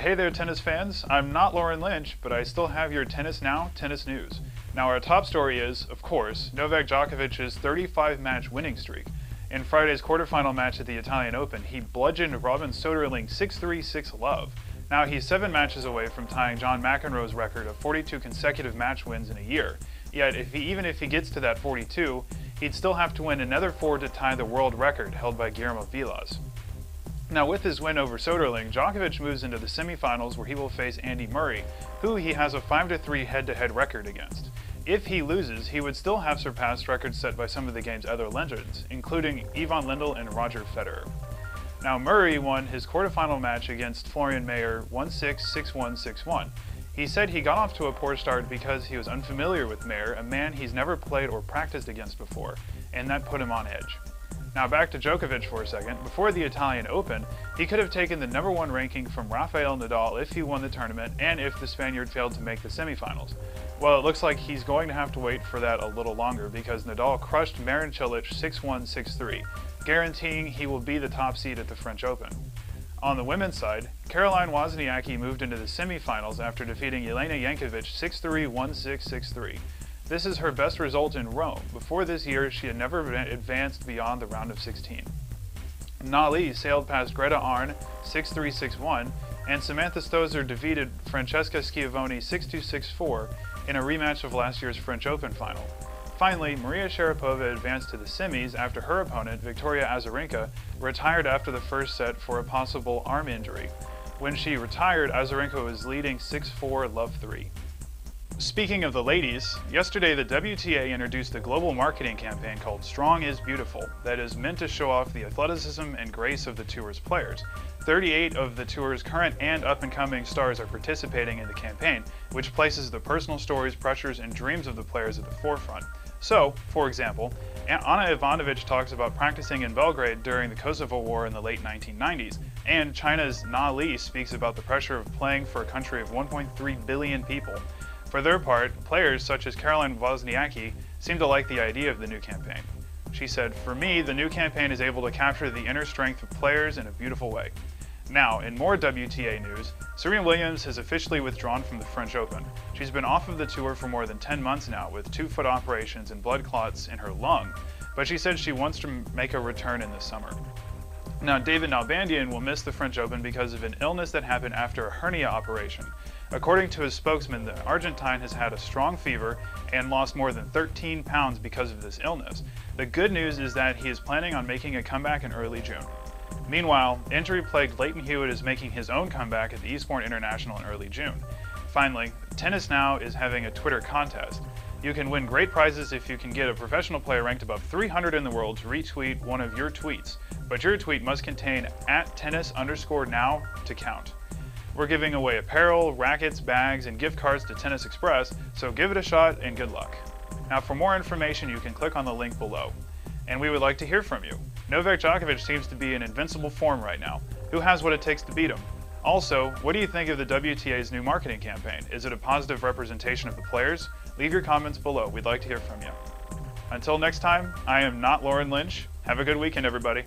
Hey there, tennis fans. I'm not Lauren Lynch, but I still have your Tennis Now tennis news. Now, our top story is, of course, Novak Djokovic's 35 match winning streak. In Friday's quarterfinal match at the Italian Open, he bludgeoned Robin Soderling 6 3 6 love. Now, he's seven matches away from tying John McEnroe's record of 42 consecutive match wins in a year. Yet, if he, even if he gets to that 42, he'd still have to win another four to tie the world record held by Guillermo Vilas. Now, with his win over Soderling, Djokovic moves into the semifinals where he will face Andy Murray, who he has a 5 3 head to head record against. If he loses, he would still have surpassed records set by some of the game's other legends, including Ivan Lendl and Roger Federer. Now, Murray won his quarterfinal match against Florian Mayer 1 6 6 1 6 1. He said he got off to a poor start because he was unfamiliar with Mayer, a man he's never played or practiced against before, and that put him on edge. Now back to Djokovic for a second. Before the Italian Open, he could have taken the number one ranking from Rafael Nadal if he won the tournament and if the Spaniard failed to make the semifinals. Well, it looks like he's going to have to wait for that a little longer because Nadal crushed Marin Cilic 6-1, 6-3, guaranteeing he will be the top seed at the French Open. On the women's side, Caroline Wozniacki moved into the semifinals after defeating Elena Jankovic 6-3, 1-6, 6-3. This is her best result in Rome. Before this year, she had never advanced beyond the round of 16. Na Li sailed past Greta Arn 6-3-6-1, and Samantha Stosur defeated Francesca Schiavone 6-2-6-4 in a rematch of last year's French Open final. Finally, Maria Sharapova advanced to the semis after her opponent, Victoria Azarenka, retired after the first set for a possible arm injury. When she retired, Azarenka was leading 6-4 love 3. Speaking of the ladies, yesterday the WTA introduced a global marketing campaign called Strong is Beautiful that is meant to show off the athleticism and grace of the tour's players. 38 of the tour's current and up-and-coming stars are participating in the campaign, which places the personal stories, pressures, and dreams of the players at the forefront. So, for example, Ana Ivanovic talks about practicing in Belgrade during the Kosovo War in the late 1990s, and China's Na Li speaks about the pressure of playing for a country of 1.3 billion people. For their part, players such as Caroline Wozniacki seem to like the idea of the new campaign. She said, For me, the new campaign is able to capture the inner strength of players in a beautiful way. Now, in more WTA news, Serena Williams has officially withdrawn from the French Open. She's been off of the tour for more than 10 months now with two foot operations and blood clots in her lung, but she said she wants to make a return in the summer. Now, David Nalbandian will miss the French Open because of an illness that happened after a hernia operation. According to his spokesman, the Argentine has had a strong fever and lost more than 13 pounds because of this illness. The good news is that he is planning on making a comeback in early June. Meanwhile, injury-plagued Lleyton Hewitt is making his own comeback at the Eastbourne International in early June. Finally, Tennis Now is having a Twitter contest. You can win great prizes if you can get a professional player ranked above 300 in the world to retweet one of your tweets, but your tweet must contain at tennis underscore now to count. We're giving away apparel, rackets, bags, and gift cards to Tennis Express, so give it a shot and good luck. Now for more information, you can click on the link below. And we would like to hear from you. Novak Djokovic seems to be in invincible form right now. Who has what it takes to beat him? Also, what do you think of the WTA's new marketing campaign? Is it a positive representation of the players? Leave your comments below. We'd like to hear from you. Until next time, I am not Lauren Lynch. Have a good weekend, everybody.